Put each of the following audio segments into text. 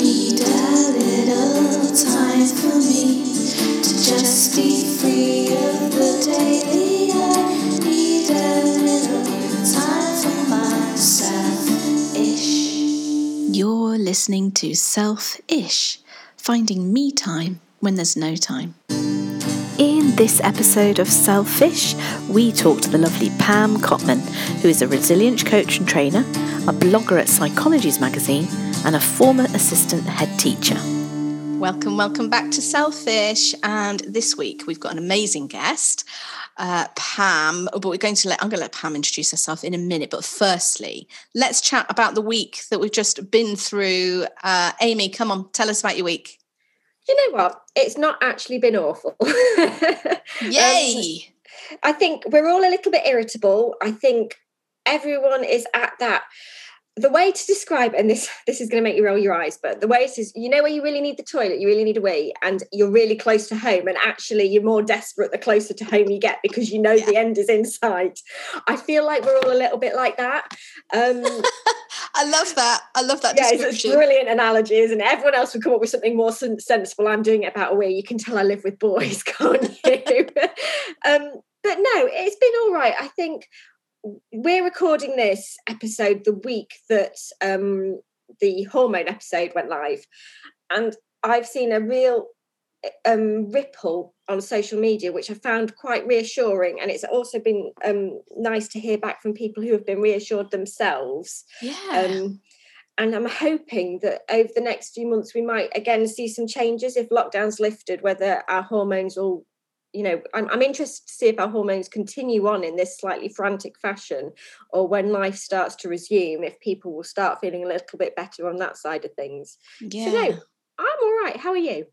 need a little time for me to just be free of the daily. I need a little time for myself ish. You're listening to Self Ish, finding me time when there's no time. In this episode of Selfish, we talk to the lovely Pam Cotman, who is a resilience coach and trainer, a blogger at Psychologies magazine, and a former assistant head teacher. Welcome, welcome back to Selfish. And this week we've got an amazing guest, uh, Pam. But we're going to let I'm going to let Pam introduce herself in a minute. But firstly, let's chat about the week that we've just been through. Uh, Amy, come on, tell us about your week you know what? It's not actually been awful. Yay! Um, I think we're all a little bit irritable. I think everyone is at that the way to describe and this this is going to make you roll your eyes but the way it is you know where you really need the toilet you really need a wee and you're really close to home and actually you're more desperate the closer to home you get because you know yeah. the end is in sight. I feel like we're all a little bit like that. Um i love that. I love that yeah it's a brilliant analogy isn't it? Everyone else would come up with something more sensible. I'm doing it about a wee. You can tell i live with boys can't you? Um but no it's been all right. I think we're recording this episode the week that um, the hormone episode went live, and I've seen a real um, ripple on social media, which I found quite reassuring. And it's also been um, nice to hear back from people who have been reassured themselves. Yeah. Um, and I'm hoping that over the next few months we might again see some changes if lockdown's lifted, whether our hormones will you know I'm, I'm interested to see if our hormones continue on in this slightly frantic fashion or when life starts to resume if people will start feeling a little bit better on that side of things. Yeah so no i'm all right. How are you?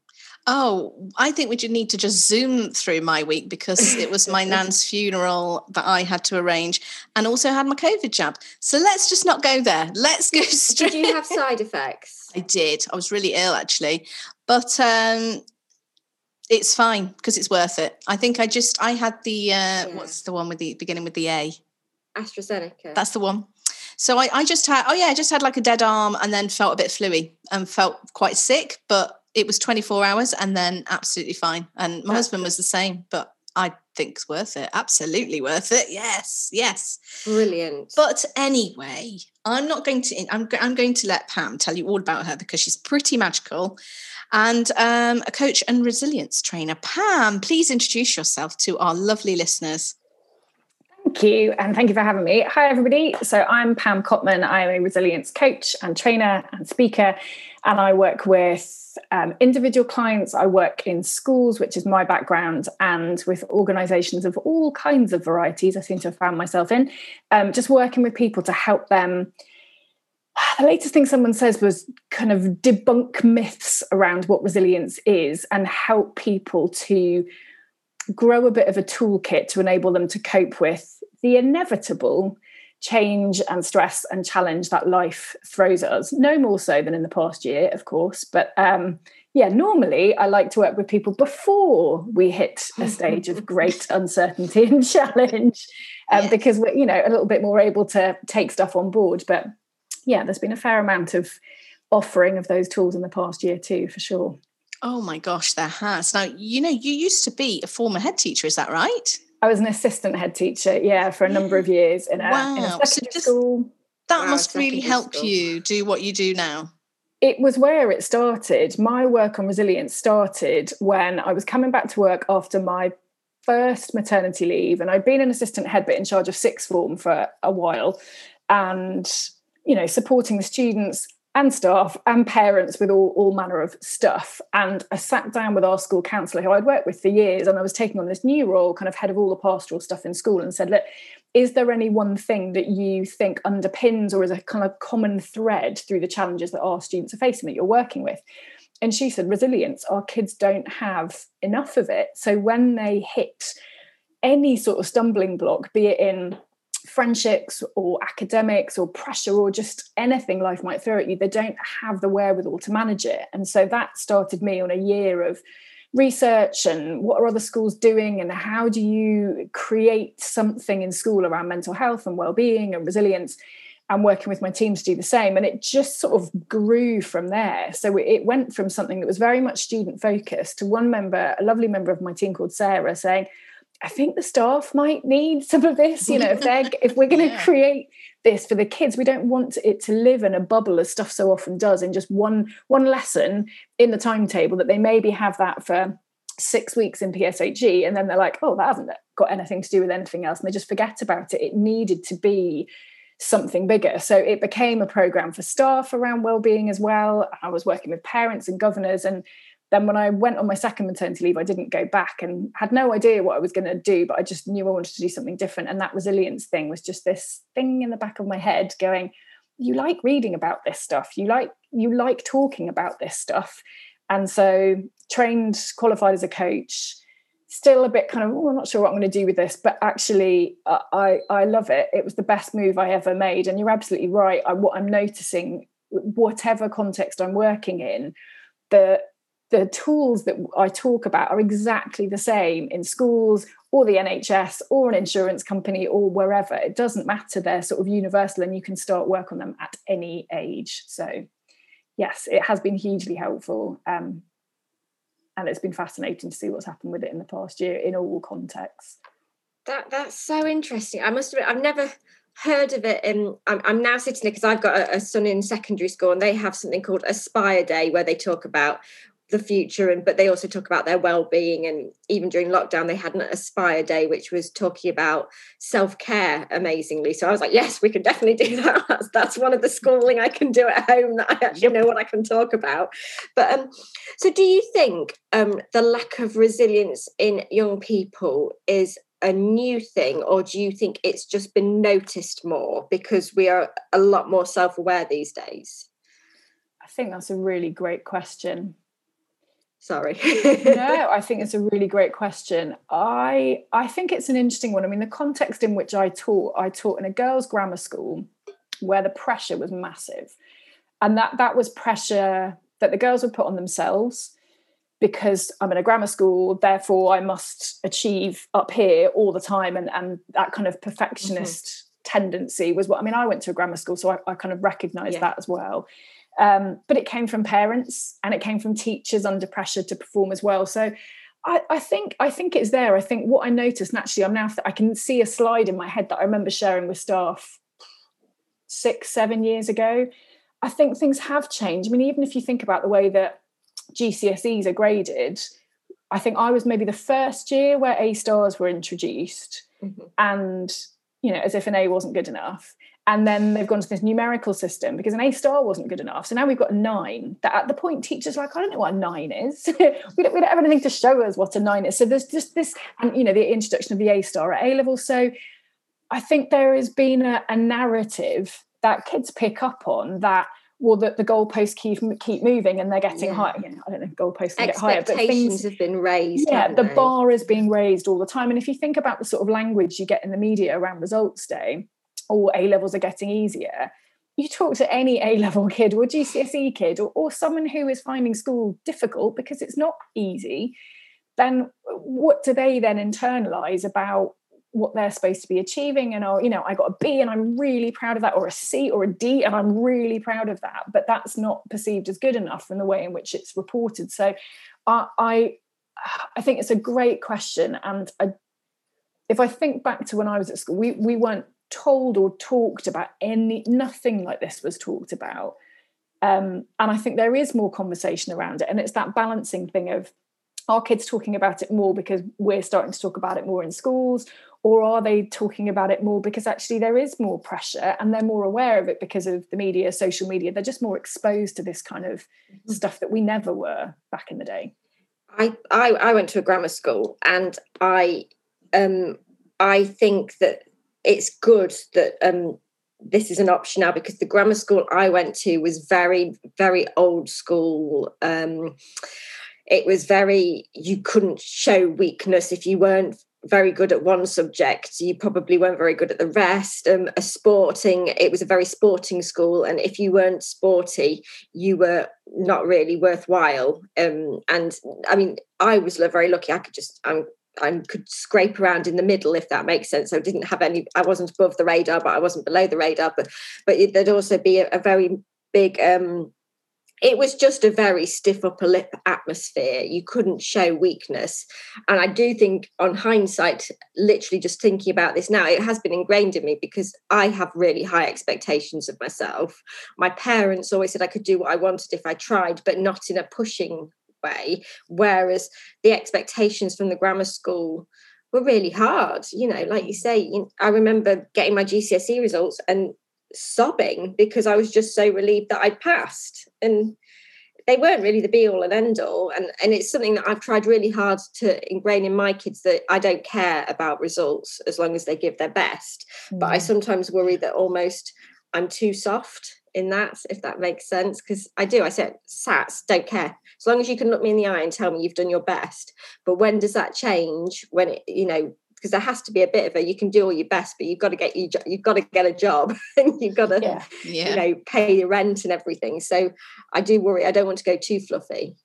Oh i think we need to just zoom through my week because it was my nan's funeral that i had to arrange and also had my covid jab. So let's just not go there. Let's go straight did you have side effects? I did. I was really ill actually. But um it's fine because it's worth it. I think I just I had the uh yeah. what's the one with the beginning with the A? AstraZeneca. That's the one. So I, I just had oh yeah, I just had like a dead arm and then felt a bit fluey and felt quite sick, but it was 24 hours and then absolutely fine. And my That's husband was the same, but I think it's worth it. Absolutely worth it. Yes, yes. Brilliant. But anyway, I'm not going to. I'm, I'm going to let Pam tell you all about her because she's pretty magical and um, a coach and resilience trainer. Pam, please introduce yourself to our lovely listeners. Thank you, and thank you for having me. Hi, everybody. So, I'm Pam Cotman. I'm a resilience coach and trainer and speaker, and I work with um, individual clients. I work in schools, which is my background, and with organizations of all kinds of varieties. I seem to have found myself in um, just working with people to help them the latest thing someone says was kind of debunk myths around what resilience is and help people to grow a bit of a toolkit to enable them to cope with the inevitable change and stress and challenge that life throws at us. No more so than in the past year, of course, but um, yeah, normally I like to work with people before we hit a stage of great uncertainty and challenge, um, because we're you know a little bit more able to take stuff on board. But yeah, there's been a fair amount of offering of those tools in the past year too, for sure. Oh my gosh, there has. Now, you know, you used to be a former head teacher, is that right? I was an assistant head teacher, yeah, for a number of years in a, wow. in a secondary so school. That wow, must really help school. you do what you do now. It was where it started. My work on resilience started when I was coming back to work after my first maternity leave, and I'd been an assistant head, but in charge of sixth form for a while. And you know, supporting the students and staff and parents with all, all manner of stuff. And I sat down with our school counsellor, who I'd worked with for years, and I was taking on this new role, kind of head of all the pastoral stuff in school, and said, Look, is there any one thing that you think underpins or is a kind of common thread through the challenges that our students are facing that you're working with? And she said, resilience. Our kids don't have enough of it. So when they hit any sort of stumbling block, be it in friendships or academics or pressure or just anything life might throw at you, they don't have the wherewithal to manage it. And so that started me on a year of research and what are other schools doing and how do you create something in school around mental health and well-being and resilience and working with my team to do the same. And it just sort of grew from there. So it went from something that was very much student focused to one member, a lovely member of my team called Sarah, saying, I think the staff might need some of this. You know, if they're if we're going to yeah. create this for the kids, we don't want it to live in a bubble as stuff so often does in just one one lesson in the timetable that they maybe have that for six weeks in PSHE and then they're like, oh, that hasn't got anything to do with anything else, and they just forget about it. It needed to be something bigger. So it became a program for staff around well-being as well. I was working with parents and governors and then when I went on my second maternity leave, I didn't go back and had no idea what I was going to do, but I just knew I wanted to do something different. And that resilience thing was just this thing in the back of my head going, you like reading about this stuff. You like you like talking about this stuff. And so trained, qualified as a coach, still a bit kind of, oh, I'm not sure what I'm going to do with this, but actually, uh, I I love it. It was the best move I ever made, and you're absolutely right. I, what I'm noticing, whatever context I'm working in, the the tools that I talk about are exactly the same in schools or the NHS or an insurance company or wherever. It doesn't matter. They're sort of universal, and you can start work on them at any age. So, yes, it has been hugely helpful. Um, and it's been fascinating to see what's happened with it in the past year in all contexts. That that's so interesting. I must admit, I've never heard of it. And I'm, I'm now sitting here because I've got a, a, son in secondary school, and they have something called Aspire Day, where they talk about the future and but they also talk about their well-being and even during lockdown they had an aspire day which was talking about self-care amazingly. So i was like yes we can definitely do that. That's, that's one of the schooling i can do at home that i actually know what i can talk about. But um so do you think um the lack of resilience in young people is a new thing or do you think it's just been noticed more because we are a lot more self-aware these days? I think that's a really great question sorry. No i think it's a really great question. I i think it's an interesting one. I mean the context in which i taught i taught in a girls grammar school where the pressure was massive. And that that was pressure that the girls would put on themselves because i'm in a grammar school therefore i must achieve up here all the time. And and that kind of perfectionist mm-hmm. tendency was what i mean i went to a grammar school so i, I kind of recognized yeah. that as well um, but it came from parents and it came from teachers under pressure to perform as well. So I, I think I think it's there. I think what I noticed naturally, I'm now I can see a slide in my head that I remember sharing with staff six, seven years ago. I think things have changed. I mean, even if you think about the way that GCSEs are graded, I think I was maybe the first year where A stars were introduced, mm-hmm. and you know, as if an A wasn't good enough and then they've gone to this numerical system because an A star wasn't good enough. So now we've got a nine. That at the point, teachers like, I don't know what a nine is. we, don't, we don't have anything to show us what a nine is. So there's just this, and you know, the introduction of the A star at A level. So I think there has been a, a narrative that kids pick up on that well that the goalposts keep keep moving and they're getting yeah. higher. You know, I don't know if goalposts can get higher, but things have been raised. Yeah, the they? bar is being raised all the time. And if you think about the sort of language you get in the media around results day, or A levels are getting easier. You talk to any A level kid or GCSE kid or, or someone who is finding school difficult because it's not easy, then what do they then internalize about what they're supposed to be achieving and oh you know i got a b and i'm really proud of that or a c or a d and i'm really proud of that but that's not perceived as good enough in the way in which it's reported so i i, I think it's a great question and I, if i think back to when i was at school we we weren't told or talked about any nothing like this was talked about. Um, and i think there is more conversation around it and it's that balancing thing of are kids talking about it more because we're starting to talk about it more in schools or are they talking about it more because actually there is more pressure and they're more aware of it because of the media social media? They're just more exposed to this kind of mm-hmm. stuff that we never were back in the day. I, I i went to a grammar school and i um i think that it's good that um, this is an option now because the grammar school I went to was very, very old school. Um, it was very, you couldn't show weakness if you weren't very good at one subject. You probably weren't very good at the rest. Um, a sporting, it was a very sporting school, and if you weren't sporty, you were not really worthwhile. Um, and I mean, I was very lucky. I could just, I'm I could scrape around in the middle, if that makes sense. So I didn't have any, I wasn't above the radar, but I wasn't below the radar. But but there'd also be a, a very big um it was just a very stiff upper lip atmosphere. You couldn't show weakness. And I do think, on hindsight, literally just thinking about this now, it has been ingrained in me because I have really high expectations of myself. My parents always said I could do what I wanted if I tried, but not in a pushing way. Whereas the expectations from the grammar school were really hard. You know, like you say, I remember getting my GCSE results and sobbing because I was just so relieved that I'd passed. And they weren't really the be all and end all. And, and it's something that I've tried really hard to ingrain in my kids that I don't care about results as long as they give their best. Mm. But I mm. sometimes worry that almost I'm too soft in that, if that makes sense. Because I do, I said, SATs, don't care. As long as you can look me in the eye and tell me you've done your best. But when does that change? When, it, you know, because there has to be a bit of a you can do all your best but you've got to get you you've got to get a job and you've got to yeah. Yeah. you know pay your rent and everything so i do worry i don't want to go too fluffy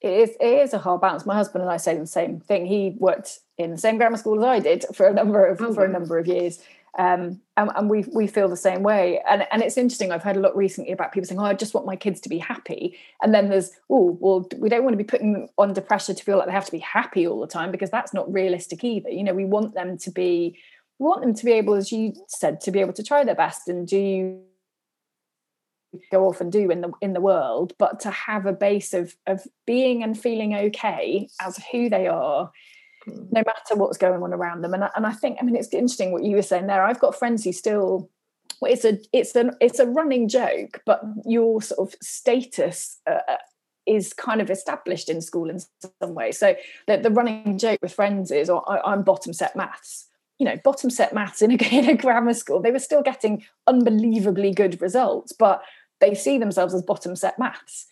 it is it is a hard balance my husband and i say the same thing he worked in the same grammar school as i did for a number of oh, for a number of years um, and, and, we we feel the same way. And and it's interesting. I've heard a lot recently about people saying, "Oh, I just want my kids to be happy," and then there's, "Oh, well, we don't want to be putting them under pressure to feel like they have to be happy all the time because that's not realistic either." You know, we want them to be, we want them to be able, as you said, to be able to try their best and do go off and do in the in the world, but to have a base of of being and feeling okay as who they are no matter what's going on around them. And I, and I think, I mean, it's interesting what you were saying there. I've got friends who still, well, it's a it's an it's a running joke, but your sort of status uh, uh, is kind of established in school in some way. So the, the running joke with friends is, oh, I, am bottom set maths. You know, bottom set maths in a, in a grammar school, they were still getting unbelievably good results, but they see themselves as bottom set maths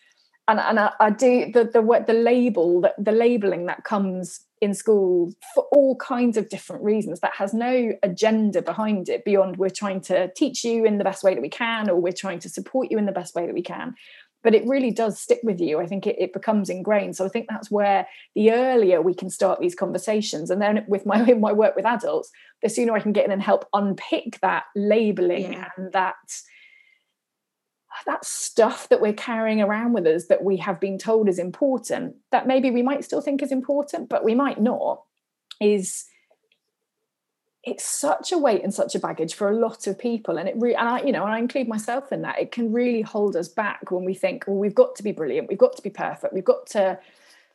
and and I, I, do the the the label that the labeling that comes in school for all kinds of different reasons that has no agenda behind it beyond we're trying to teach you in the best way that we can or we're trying to support you in the best way that we can. But it really does stick with you. I think it, it becomes ingrained. So i think that's where the earlier we can start these conversations and then with my in my work with adults the sooner i can get in and help unpick that labeling yeah. and that that stuff that we're carrying around with us that we have been told is important that maybe we might still think is important but we might not is it's such a weight and such a baggage for a lot of people. And it really and I you know and I include myself in that. It can really hold us back when we think well we've got to be brilliant. We've got to be perfect. We've got to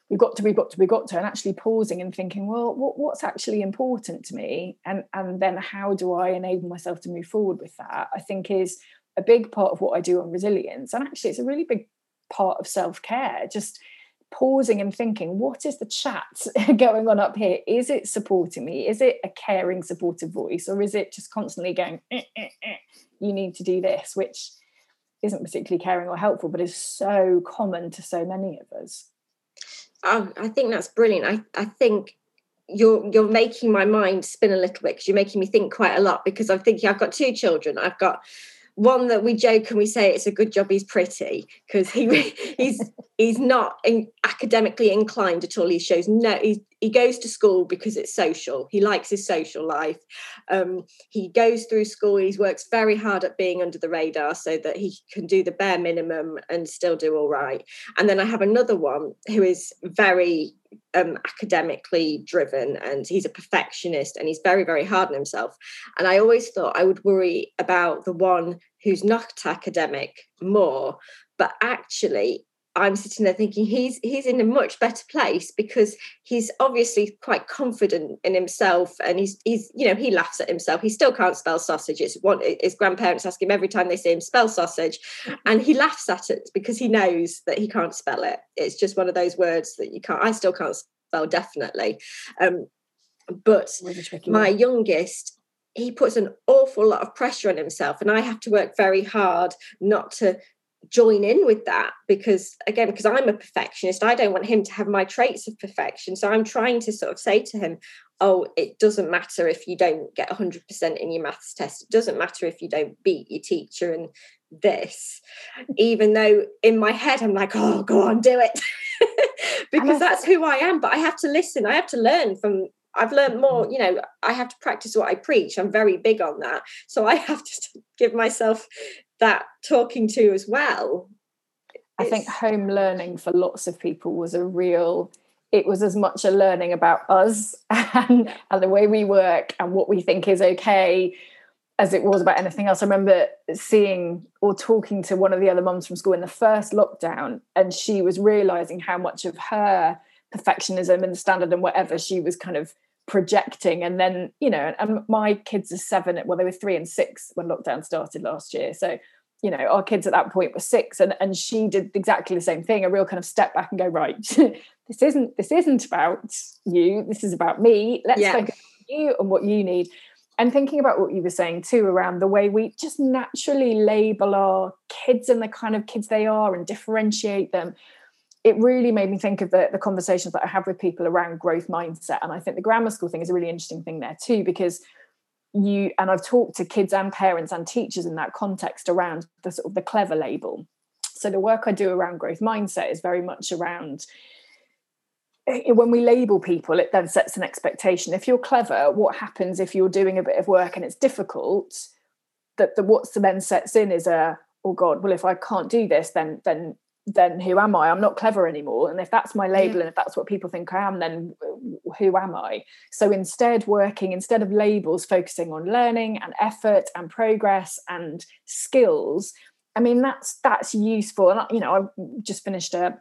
we've got to we've got to we've got to and actually pausing and thinking well what, what's actually important to me? And and then how do I enable myself to move forward with that? I think is a big part of what I do on resilience. And actually, it's a really big part of self care. Just pausing and thinking, what is the chat going on up here? Is it supporting me? Is it a caring, supportive voice? Or is it just constantly going, eh, eh, eh, you need to do this, which isn't particularly caring or helpful, but is so common to so many of us? Oh, I think that's brilliant. I, I think you're you're making my mind spin a little bit because you're making me think quite a lot because I'm thinking I've got two children. I've got one that we joke and we say it's a good job he's pretty because he he's he's not in, academically inclined at all. He shows no he he goes to school because it's social. He likes his social life. Um, he goes through school. He works very hard at being under the radar so that he can do the bare minimum and still do all right. And then I have another one who is very um, academically driven and he's a perfectionist and he's very, very hard on himself. And I always thought I would worry about the one who's not academic more. But actually, I'm sitting there thinking he's he's in a much better place because he's obviously quite confident in himself and he's he's you know he laughs at himself. He still can't spell sausage. It's what his grandparents ask him every time they see him spell sausage. And he laughs at it because he knows that he can't spell it. It's just one of those words that you can't I still can't spell definitely. Um, but my one. youngest he puts an awful lot of pressure on himself and I have to work very hard not to join in with that because again because i'm a perfectionist i don't want him to have my traits of perfection so i'm trying to sort of say to him oh it doesn't matter if you don't get 100% in your maths test it doesn't matter if you don't beat your teacher and this even though in my head i'm like oh go on do it because that's who I am. But I have to listen. I have to learn from. I've learned more. Mm. You know, I have to practice what I preach. I'm very big on that. So I have to give myself that talking to as well. I think home learning for lots of people was a real it was as much a learning about us and, and the way we work and what we think is okay as it was about anything else. I remember seeing or talking to one of the other mums from school in the first lockdown, and she was realizing how much of her perfectionism and standard and whatever she was kind of projecting. And then, you know, and um, my kids are seven, well, they were three and six when lockdown started last year. So you know our kids at that point were six and and she did exactly the same thing a real kind of step back and go right this isn't this isn't about you this is about me let's yeah. focus on you and what you need and thinking about what you were saying too around the way we just naturally label our kids and the kind of kids they are and differentiate them it really made me think of the, the conversations that i have with people around growth mindset and i think the grammar school thing is a really interesting thing there too because you and I've talked to kids and parents and teachers in that context around the sort of the clever label. So the work I do around growth mindset is very much around eh, when we label people, it then sets an expectation. If you're clever, what happens if you're doing a bit of work and it's difficult? That the what's then sets in is a oh god, well if I can't do this, then then then who am I? I'm not clever anymore. And if that's my label yeah. and if that's what people think I am, then who am I? So instead, working, instead of labels, focusing on learning and effort and progress and skills. I mean, that's that's useful. And you know, I just finished a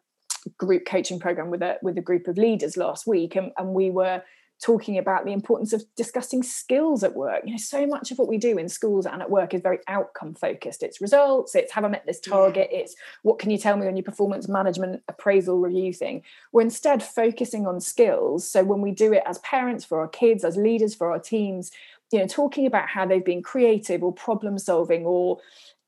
group coaching program with a with a group of leaders last week, and, and we were talking about the importance of discussing skills at work. You know, so much of what we do in schools and at work is very outcome focused. It's results, it's have I met this target, yeah. it's what can you tell me on your performance management appraisal review thing. We're instead focusing on skills. So when we do it as parents for our kids, as leaders for our teams, you know, talking about how they've been creative or problem solving or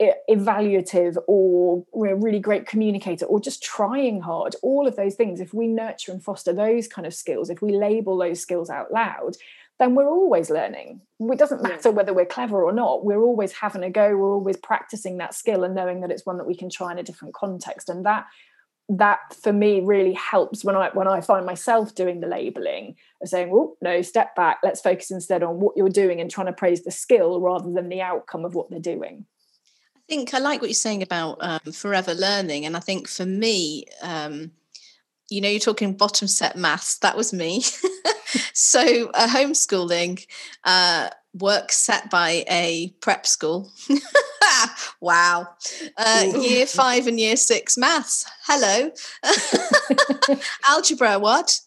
evaluative or we're a really great communicator or just trying hard all of those things if we nurture and foster those kind of skills if we label those skills out loud then we're always learning it doesn't matter whether we're clever or not we're always having a go we're always practicing that skill and knowing that it's one that we can try in a different context and that that for me really helps when I when I find myself doing the labeling of saying, "Oh no, step back. Let's focus instead on what you're doing and trying to praise the skill rather than the outcome of what they're doing." Think I like what you're saying about um, forever learning, and I think for me, um, you know, you're talking bottom set maths. That was me. so uh, homeschooling uh, work set by a prep school. wow. Uh, year five and year six maths. Hello. Algebra. What?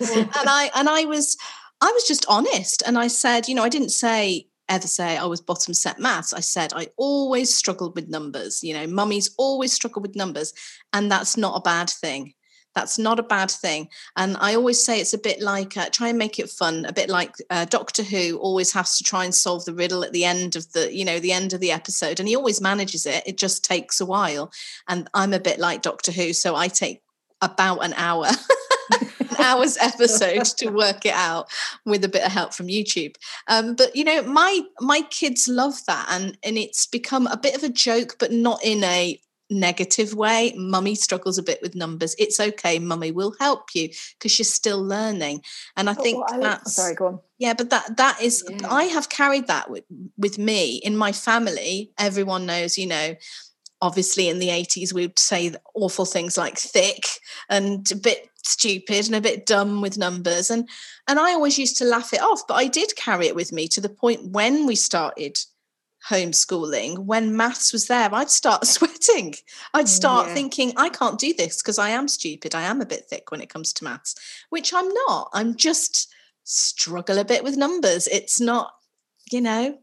and I and I was I was just honest, and I said, you know, I didn't say ever say I was bottom set maths. I said I always struggled with numbers. You know, mummies always struggle with numbers, and that's not a bad thing. That's not a bad thing. And I always say it's a bit like uh, try and make it fun, a bit like uh, Doctor Who always has to try and solve the riddle at the end of the, you know, the end of the episode, and he always manages it. It just takes a while. And I'm a bit like Doctor Who, so I take about an hour hour's episode to work it out with a bit of help from YouTube. Um, but you know, my my kids love that, and and it's become a bit of a joke, but not in a negative way. Mummy struggles a bit with numbers. It's okay, mummy will help you because you're still learning. And I oh, think oh, that's sorry, go on. Yeah, but that that is yeah. I have carried that with, with me in my family. Everyone knows, you know, obviously in the 80s we would say awful things like thick and a bit stupid and a bit dumb with numbers. And and I always used to laugh it off but I did carry it with me to the point when we started homeschooling when maths was there I'd start sweating. I'd mm, start yeah. thinking I can't do this because I am stupid. I am a bit thick when it comes to maths which I'm not. I'm just struggle a bit with numbers. It's not you know?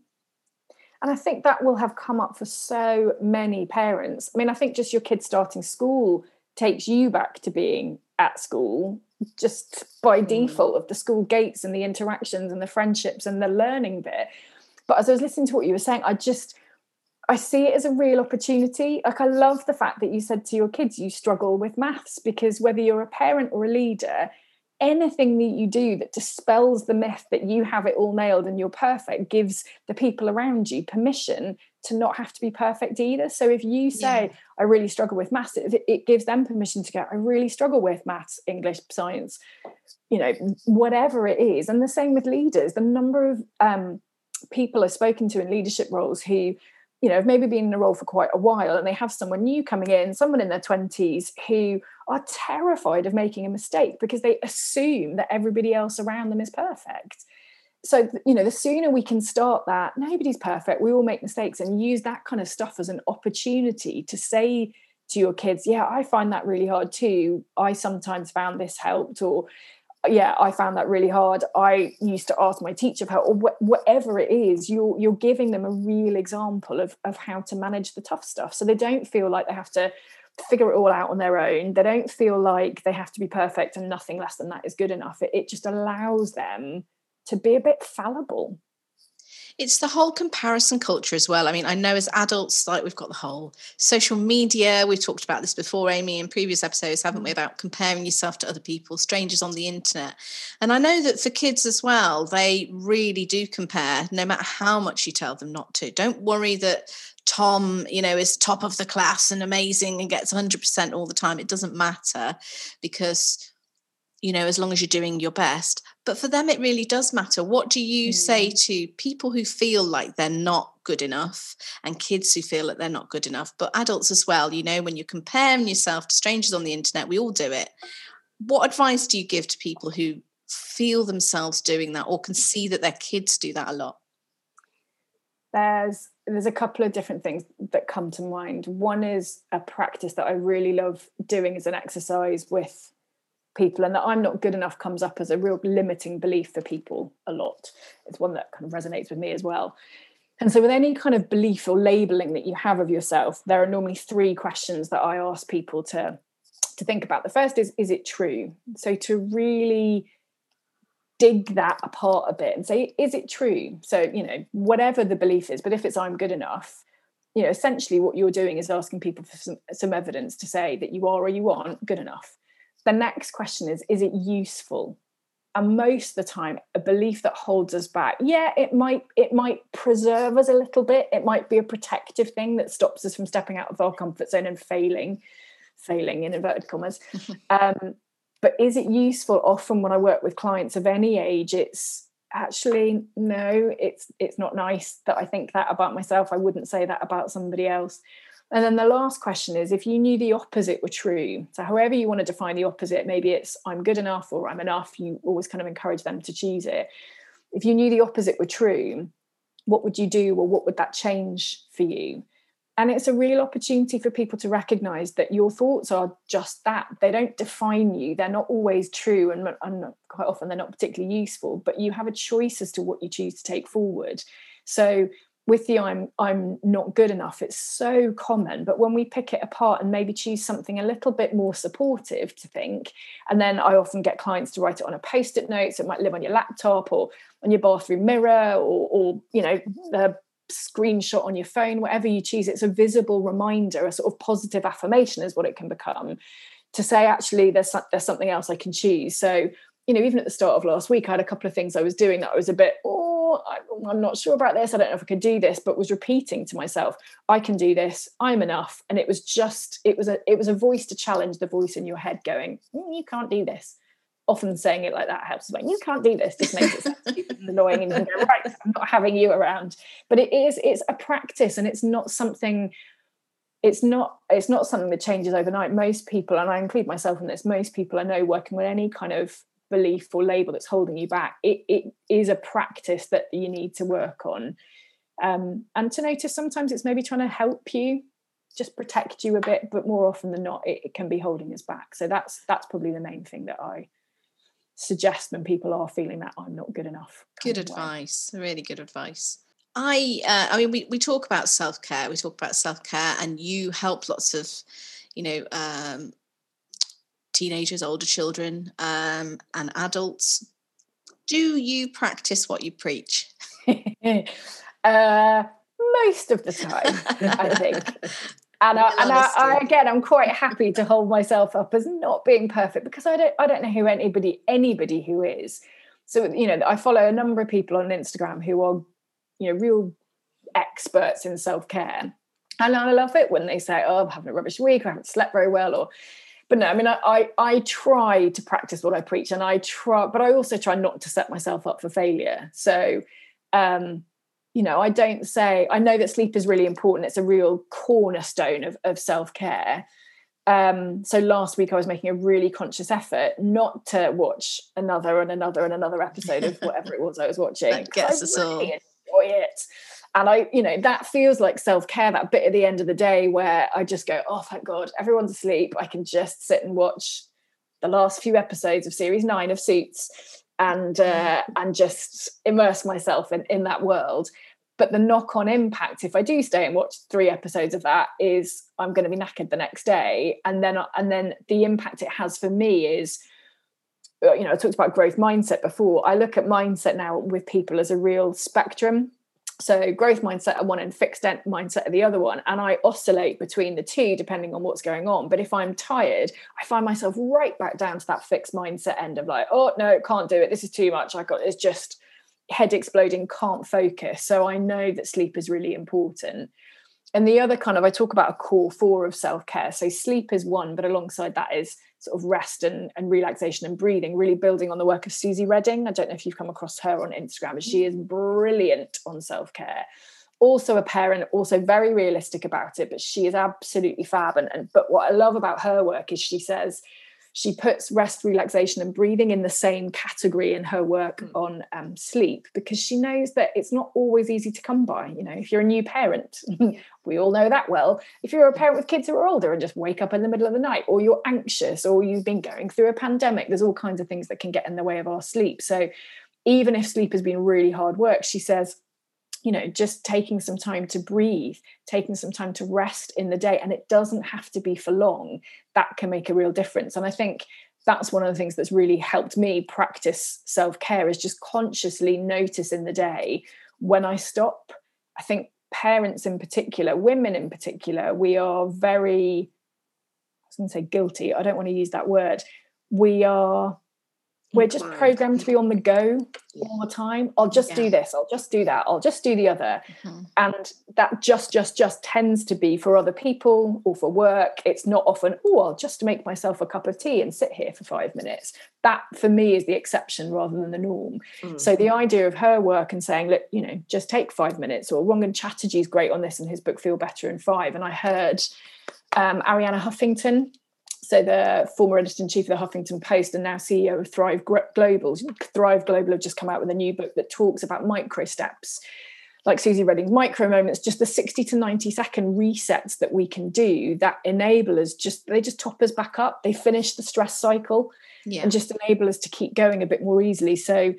And I think that will have come up for so many parents. I mean, I think just your kids starting school takes you back to being at school just by mm. default of the school gates and the interactions and the friendships and the learning bit. But as I was listening to what you were saying, I just I see it as a real opportunity. Like I love the fact that you said to your kids you struggle with maths because whether you're a parent or a leader, anything that you do that dispels the myth that you have it all nailed and you're perfect gives the people around you permission to not have to be perfect either. So if you say, yeah. I really struggle with maths, it, it gives them permission to go, I really struggle with maths, English, science, you know, whatever it is. And the same with leaders. The number of um, people I've spoken to in leadership roles who you know, have maybe been in a role for quite a while and they have someone new coming in, someone in their 20s who are terrified of making a mistake because they assume that everybody else around them is perfect. So, you know, the sooner we can start that, nobody's perfect, we all make mistakes, and use that kind of stuff as an opportunity to say to your kids, yeah, I find that really hard too. I sometimes found this helped, or yeah, I found that really hard. I used to ask my teacher for help, or oh, wh- whatever it is. You're you're giving them a real example of of how to manage the tough stuff, so they don't feel like they have to figure it all out on their own. They don't feel like they have to be perfect and nothing less than that is good enough. It, it just allows them to be a bit fallible it's the whole comparison culture as well. I mean, I know as adults, like we've got the whole social media. We've talked about this before, Amy, in previous episodes, haven't we, mm. about comparing yourself to other people, strangers on the internet. And I know that for kids as well, they really do compare, no matter how much you tell them not to. Don't worry that Tom, you know, is top of the class and amazing and gets 100% all the time. It doesn't matter because, you know, as long as you're doing your best. But for them, it really does matter. What do you mm. say to people who feel like they're not good enough and kids who feel that they're not good enough, but adults as well? You know, when you're comparing yourself to strangers on the internet, we all do it. What advice do you give to people who feel themselves doing that or can see that their kids do that a lot? There's there's a couple of different things that come to mind. One is a practice that I really love doing as an exercise with people and that I'm not good enough comes up as a real limiting belief for people a lot. It's one that kind of resonates with me as well. And so, with any kind of belief or labeling that you have of yourself, there are normally three questions that I ask people to, to think about. The first is, is it true? So, to really dig that apart a bit and say, is it true? So, you know, whatever the belief is, but if it's I'm good enough, you know, essentially what you're doing is asking people for some, some evidence to say that you are or you aren't good enough the next question is is it useful? And most of the time a belief that holds us back yeah it might it might preserve us a little bit. It might be a protective thing that stops us from stepping out of our comfort zone and failing failing in inverted commas. Um, but is it useful? Often when i work with clients of any age it's actually no it's it's not nice that i think that about myself. I wouldn't say that about somebody else and then the last question is if you knew the opposite were true, so however you want to define the opposite, maybe it's I'm good enough or I'm enough, you always kind of encourage them to choose it. If you knew the opposite were true, what would you do or what would that change for you? And it's a real opportunity for people to recognize that your thoughts are just that. They don't define you. They're not always true and, and quite often they're not particularly useful, but you have a choice as to what you choose to take forward. So with the I'm I'm not good enough it's so common. But when we pick it apart and maybe choose something a little bit more supportive to think and then I often get clients to write it on a post-it note so it might live on your laptop or on your bathroom mirror or, or you know a screenshot on your phone whatever you choose it's a visible reminder a sort of positive affirmation is what it can become to say actually there's there's something else I can choose. So you know even at the start of last week I had a couple of things I was doing that I was a bit oh I'm not sure about this. I don't know if I could do this, but was repeating to myself, I can do this. I'm enough. And it was just, it was a, it was a voice to challenge the voice in your head going, mm, you can't do this. Often saying it like that helps. Like, you can't do this. Just makes it annoying and you go, right, I'm not having you around. But it is, it's a practice and it's not something it's not it's not something that changes overnight most people and i include myself in this most people i know working with any kind of belief or label that's holding you back it, it is a practice that you need to work on. Um, and to notice sometimes it's maybe trying to help you just protect you a bit but more often than not it, it can be holding us back. So that's that's probably the main thing that i suggest when people are feeling that i'm not good enough good advice way. really good advice. I uh, i mean we, we talk about self-care we talk about self-care and you help lots of you know um, teenagers, older children, um, and adults. Do you practice what you preach? uh, most of the time, I think. and, I, and I, I, again i'm quite happy to hold myself up as not being perfect because i don't i don't know who anybody anybody who is so you know i follow a number of people on instagram who are you know real experts in self-care and i love it when they say oh i'm having a rubbish week i haven't slept very well or but no i mean I, I i try to practice what i preach and i try but i also try not to set myself up for failure so um you know i don't say i know that sleep is really important it's a real cornerstone of, of self-care um, so last week I was making a really conscious effort not to watch another and another and another episode of whatever it was I was watching. that gets us really all. Enjoy it. And I, you know, that feels like self-care, that bit at the end of the day where I just go, oh, thank God, everyone's asleep. I can just sit and watch the last few episodes of series nine of Suits and uh, and just immerse myself in, in that world. But the knock on impact, if I do stay and watch three episodes of that, is I'm going to be knackered the next day. And then, and then the impact it has for me is, uh, you know, I talked about growth mindset before. I look at mindset now with people as a real spectrum. So growth mindset at one and fixed mindset at the other one. And I oscillate between the two depending on what's going on. But if I'm tired, I find myself right back down to that fixed mindset end of like, oh no, can't do it. This is too much. I got it's just head exploding, can't focus. So I know that sleep is really important. And the other kind of, I talk about a core four of self care. So sleep is one, but alongside that is sort of rest and, and relaxation and breathing, really building on the work of Suzy Reading. I don't know if you've come across her on Instagram, but she is brilliant on self care. Also a parent, also very realistic about it, but she is absolutely fab. And, and but what I love about her work is she says, she puts rest, relaxation, and breathing in the same category in her work mm. on um, sleep because she knows that it's not always easy to come by. You know, if you're a new parent, we all know that well. If you're a parent with kids who are older and just wake up in the middle of the night, or you're anxious, or you've been going through a pandemic, there's all kinds of things that can get in the way of our sleep. So, even if sleep has been really hard work, she says you know just taking some time to breathe taking some time to rest in the day and it doesn't have to be for long that can make a real difference. And i think that's one of the things that's really helped me practice self-care is just consciously notice in the day. When i stop i think parents in particular women in particular we are very i was going to say guilty i don't want to use that word we are we're just programmed to be on the go all the time. I'll just yeah. do this i'll just do that i'll just do the other. Mm-hmm. and that just just just tends to be for other people or for work. It's not often oh i'll just make myself a cup of tea and sit here for five minutes. That for me is the exception rather than the norm. Mm-hmm. so the idea of her work and saying look you know just take five minutes or Rangan Chatterjee is great on this in his book feel better in five and i heard um, arianna huffington so the former editor in chief of the Huffington Post and now CEO of Thrive Global. Thrive Global have just come out with a new book that talks about micro steps, like Suzy Reading's micro moments, just the 60 to 90 second resets that we can do that enable us just they just top us back up. They finish the stress cycle yeah. and just enable us to keep going a bit more easily. So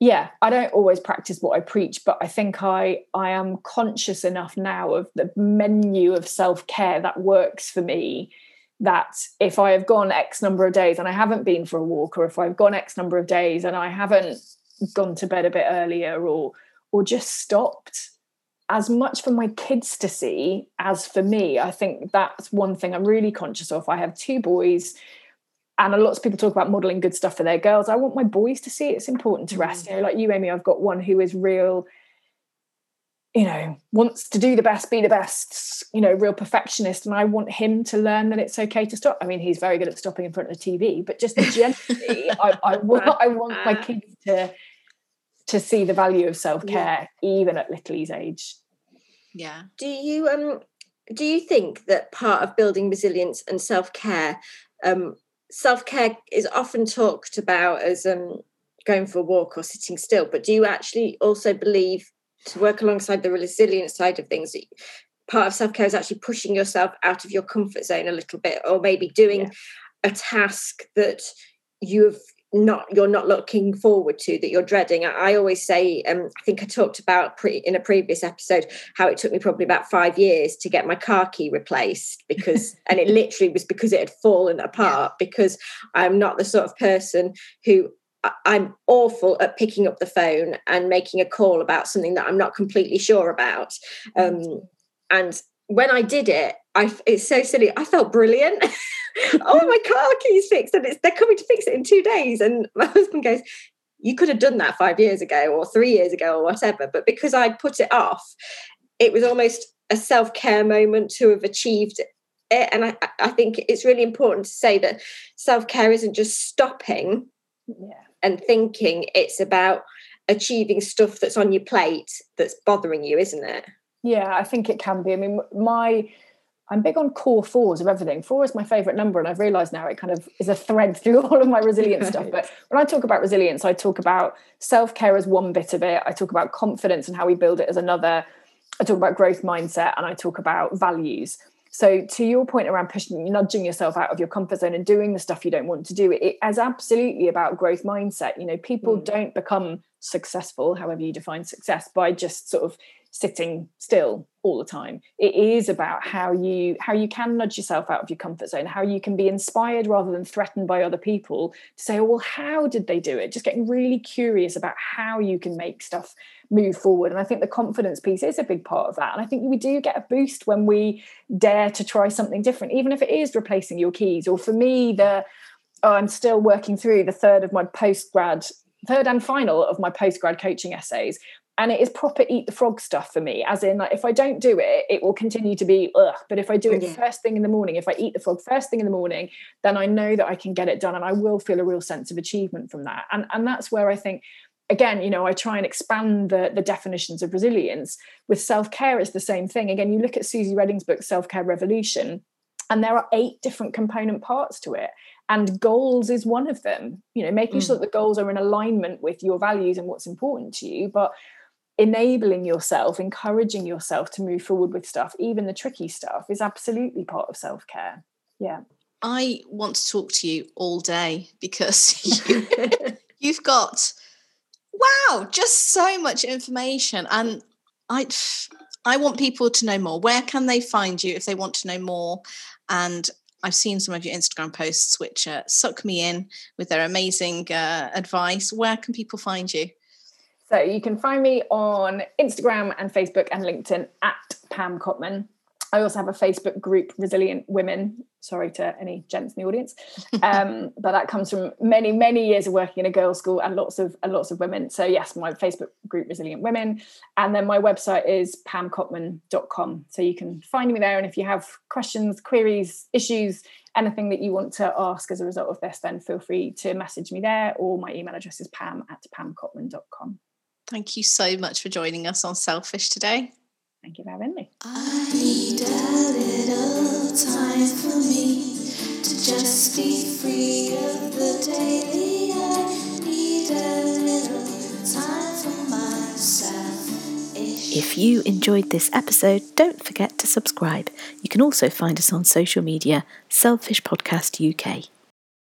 yeah, I don't always practice what I preach, but I think I I am conscious enough now of the menu of self-care that works for me that if I have gone X number of days and I haven't been for a walk, or if I've gone X number of days and I haven't gone to bed a bit earlier or or just stopped, as much for my kids to see as for me, I think that's one thing I'm really conscious of. I have two boys, and a lot of people talk about modeling good stuff for their girls. I want my boys to see it's important to rest. Mm. You know, like you, Amy, I've got one who is real you know, wants to do the best, be the best, you know, real perfectionist. And I want him to learn that it's okay to stop. I mean, he's very good at stopping in front of the TV, but just generally, I, I, want, I want my kids to to see the value of self care, yeah. even at Little's age. Yeah. Do you um do you think that part of building resilience and self care, um, self care is often talked about as um going for a walk or sitting still, but do you actually also believe to work alongside the resilient side of things part of self-care is actually pushing yourself out of your comfort zone a little bit or maybe doing yeah. a task that you've not you're not looking forward to that you're dreading i, I always say um, i think i talked about pre, in a previous episode how it took me probably about five years to get my car key replaced because and it literally was because it had fallen apart yeah. because i'm not the sort of person who I'm awful at picking up the phone and making a call about something that I'm not completely sure about. Um, and when I did it, I it's so silly. I felt brilliant. oh, my car keys fixed, and it's they're coming to fix it in two days. And my husband goes, "You could have done that five years ago, or three years ago, or whatever." But because I put it off, it was almost a self care moment to have achieved it. And I, I think it's really important to say that self care isn't just stopping Yeah. And thinking; it's about achieving stuff that's on your plate that's bothering you, isn't it? Yeah, I think it can be. I mean, my I'm big on core fours of everything. Four is my favorite number, and I've realized now it kind of is a thread through all of my resilience stuff. But when I talk about resilience, I talk about self care as one bit of it. I talk about confidence and how we build it as another. I talk about growth mindset, and I talk about values. So, to your point around pushing, nudging yourself out of your comfort zone and doing the stuff you don't want to do, it is absolutely about growth mindset. You know, people Mm. don't become successful, however you define success, by just sort of sitting still all the time. It is about how you how you can nudge yourself out of your comfort zone how you can be inspired rather than threatened by other people to say oh well how did they do it? Just getting really curious about how you can make stuff move forward. And i think the confidence piece is a big part of that. And i think we do get a boost when we dare to try something different even if it is replacing your keys. Or for me the oh, i'm still working through the third of my post grad third and final of my post grad coaching essays and it is proper eat the frog stuff for me as in like if i don't do it it will continue to be ugh. But if i do it Yeah. first thing in the morning if i eat the frog first thing in the morning then i know that i can get it done and i will feel a real sense of achievement from that. And and that's where i think again you know i try and expand the the definitions of resilience with self-care it's the same thing. Again you look at Suzy Reading's book self-care revolution and there are eight different component parts to it and goals is one of them. You know making sure hmm. that the goals are in alignment with your values and what's important to you but enabling yourself encouraging yourself to move forward with stuff even the tricky stuff is absolutely part of self-care yeah I want to talk to you all day because you, you've got wow, just so much information, and I I want people to know more. Where can they find you if they want to know more? And I've seen some of your Instagram posts which uh, suck me in with their amazing uh, advice. Where can people find you? So you can find me on Instagram and Facebook and LinkedIn at Pam Cotman. I also have a Facebook group, Resilient Women. Sorry to any gents in the audience, um, but that comes from many, many years of working in a girls' school and lots of and lots of women. So yes, my Facebook group, Resilient Women, and then my website is pamcotman.com. So you can find me there, and if you have questions, queries, issues, anything that you want to ask as a result of this, then feel free to message me there, or my email address is pam at pamcotman.com. Thank you so much for joining us on Selfish today. Thank you for having me. I need a little time for me to just be free of the daily. I need a little time for myself. If you enjoyed this episode, don't forget to subscribe. You can also find us on social media, Selfish Podcast UK.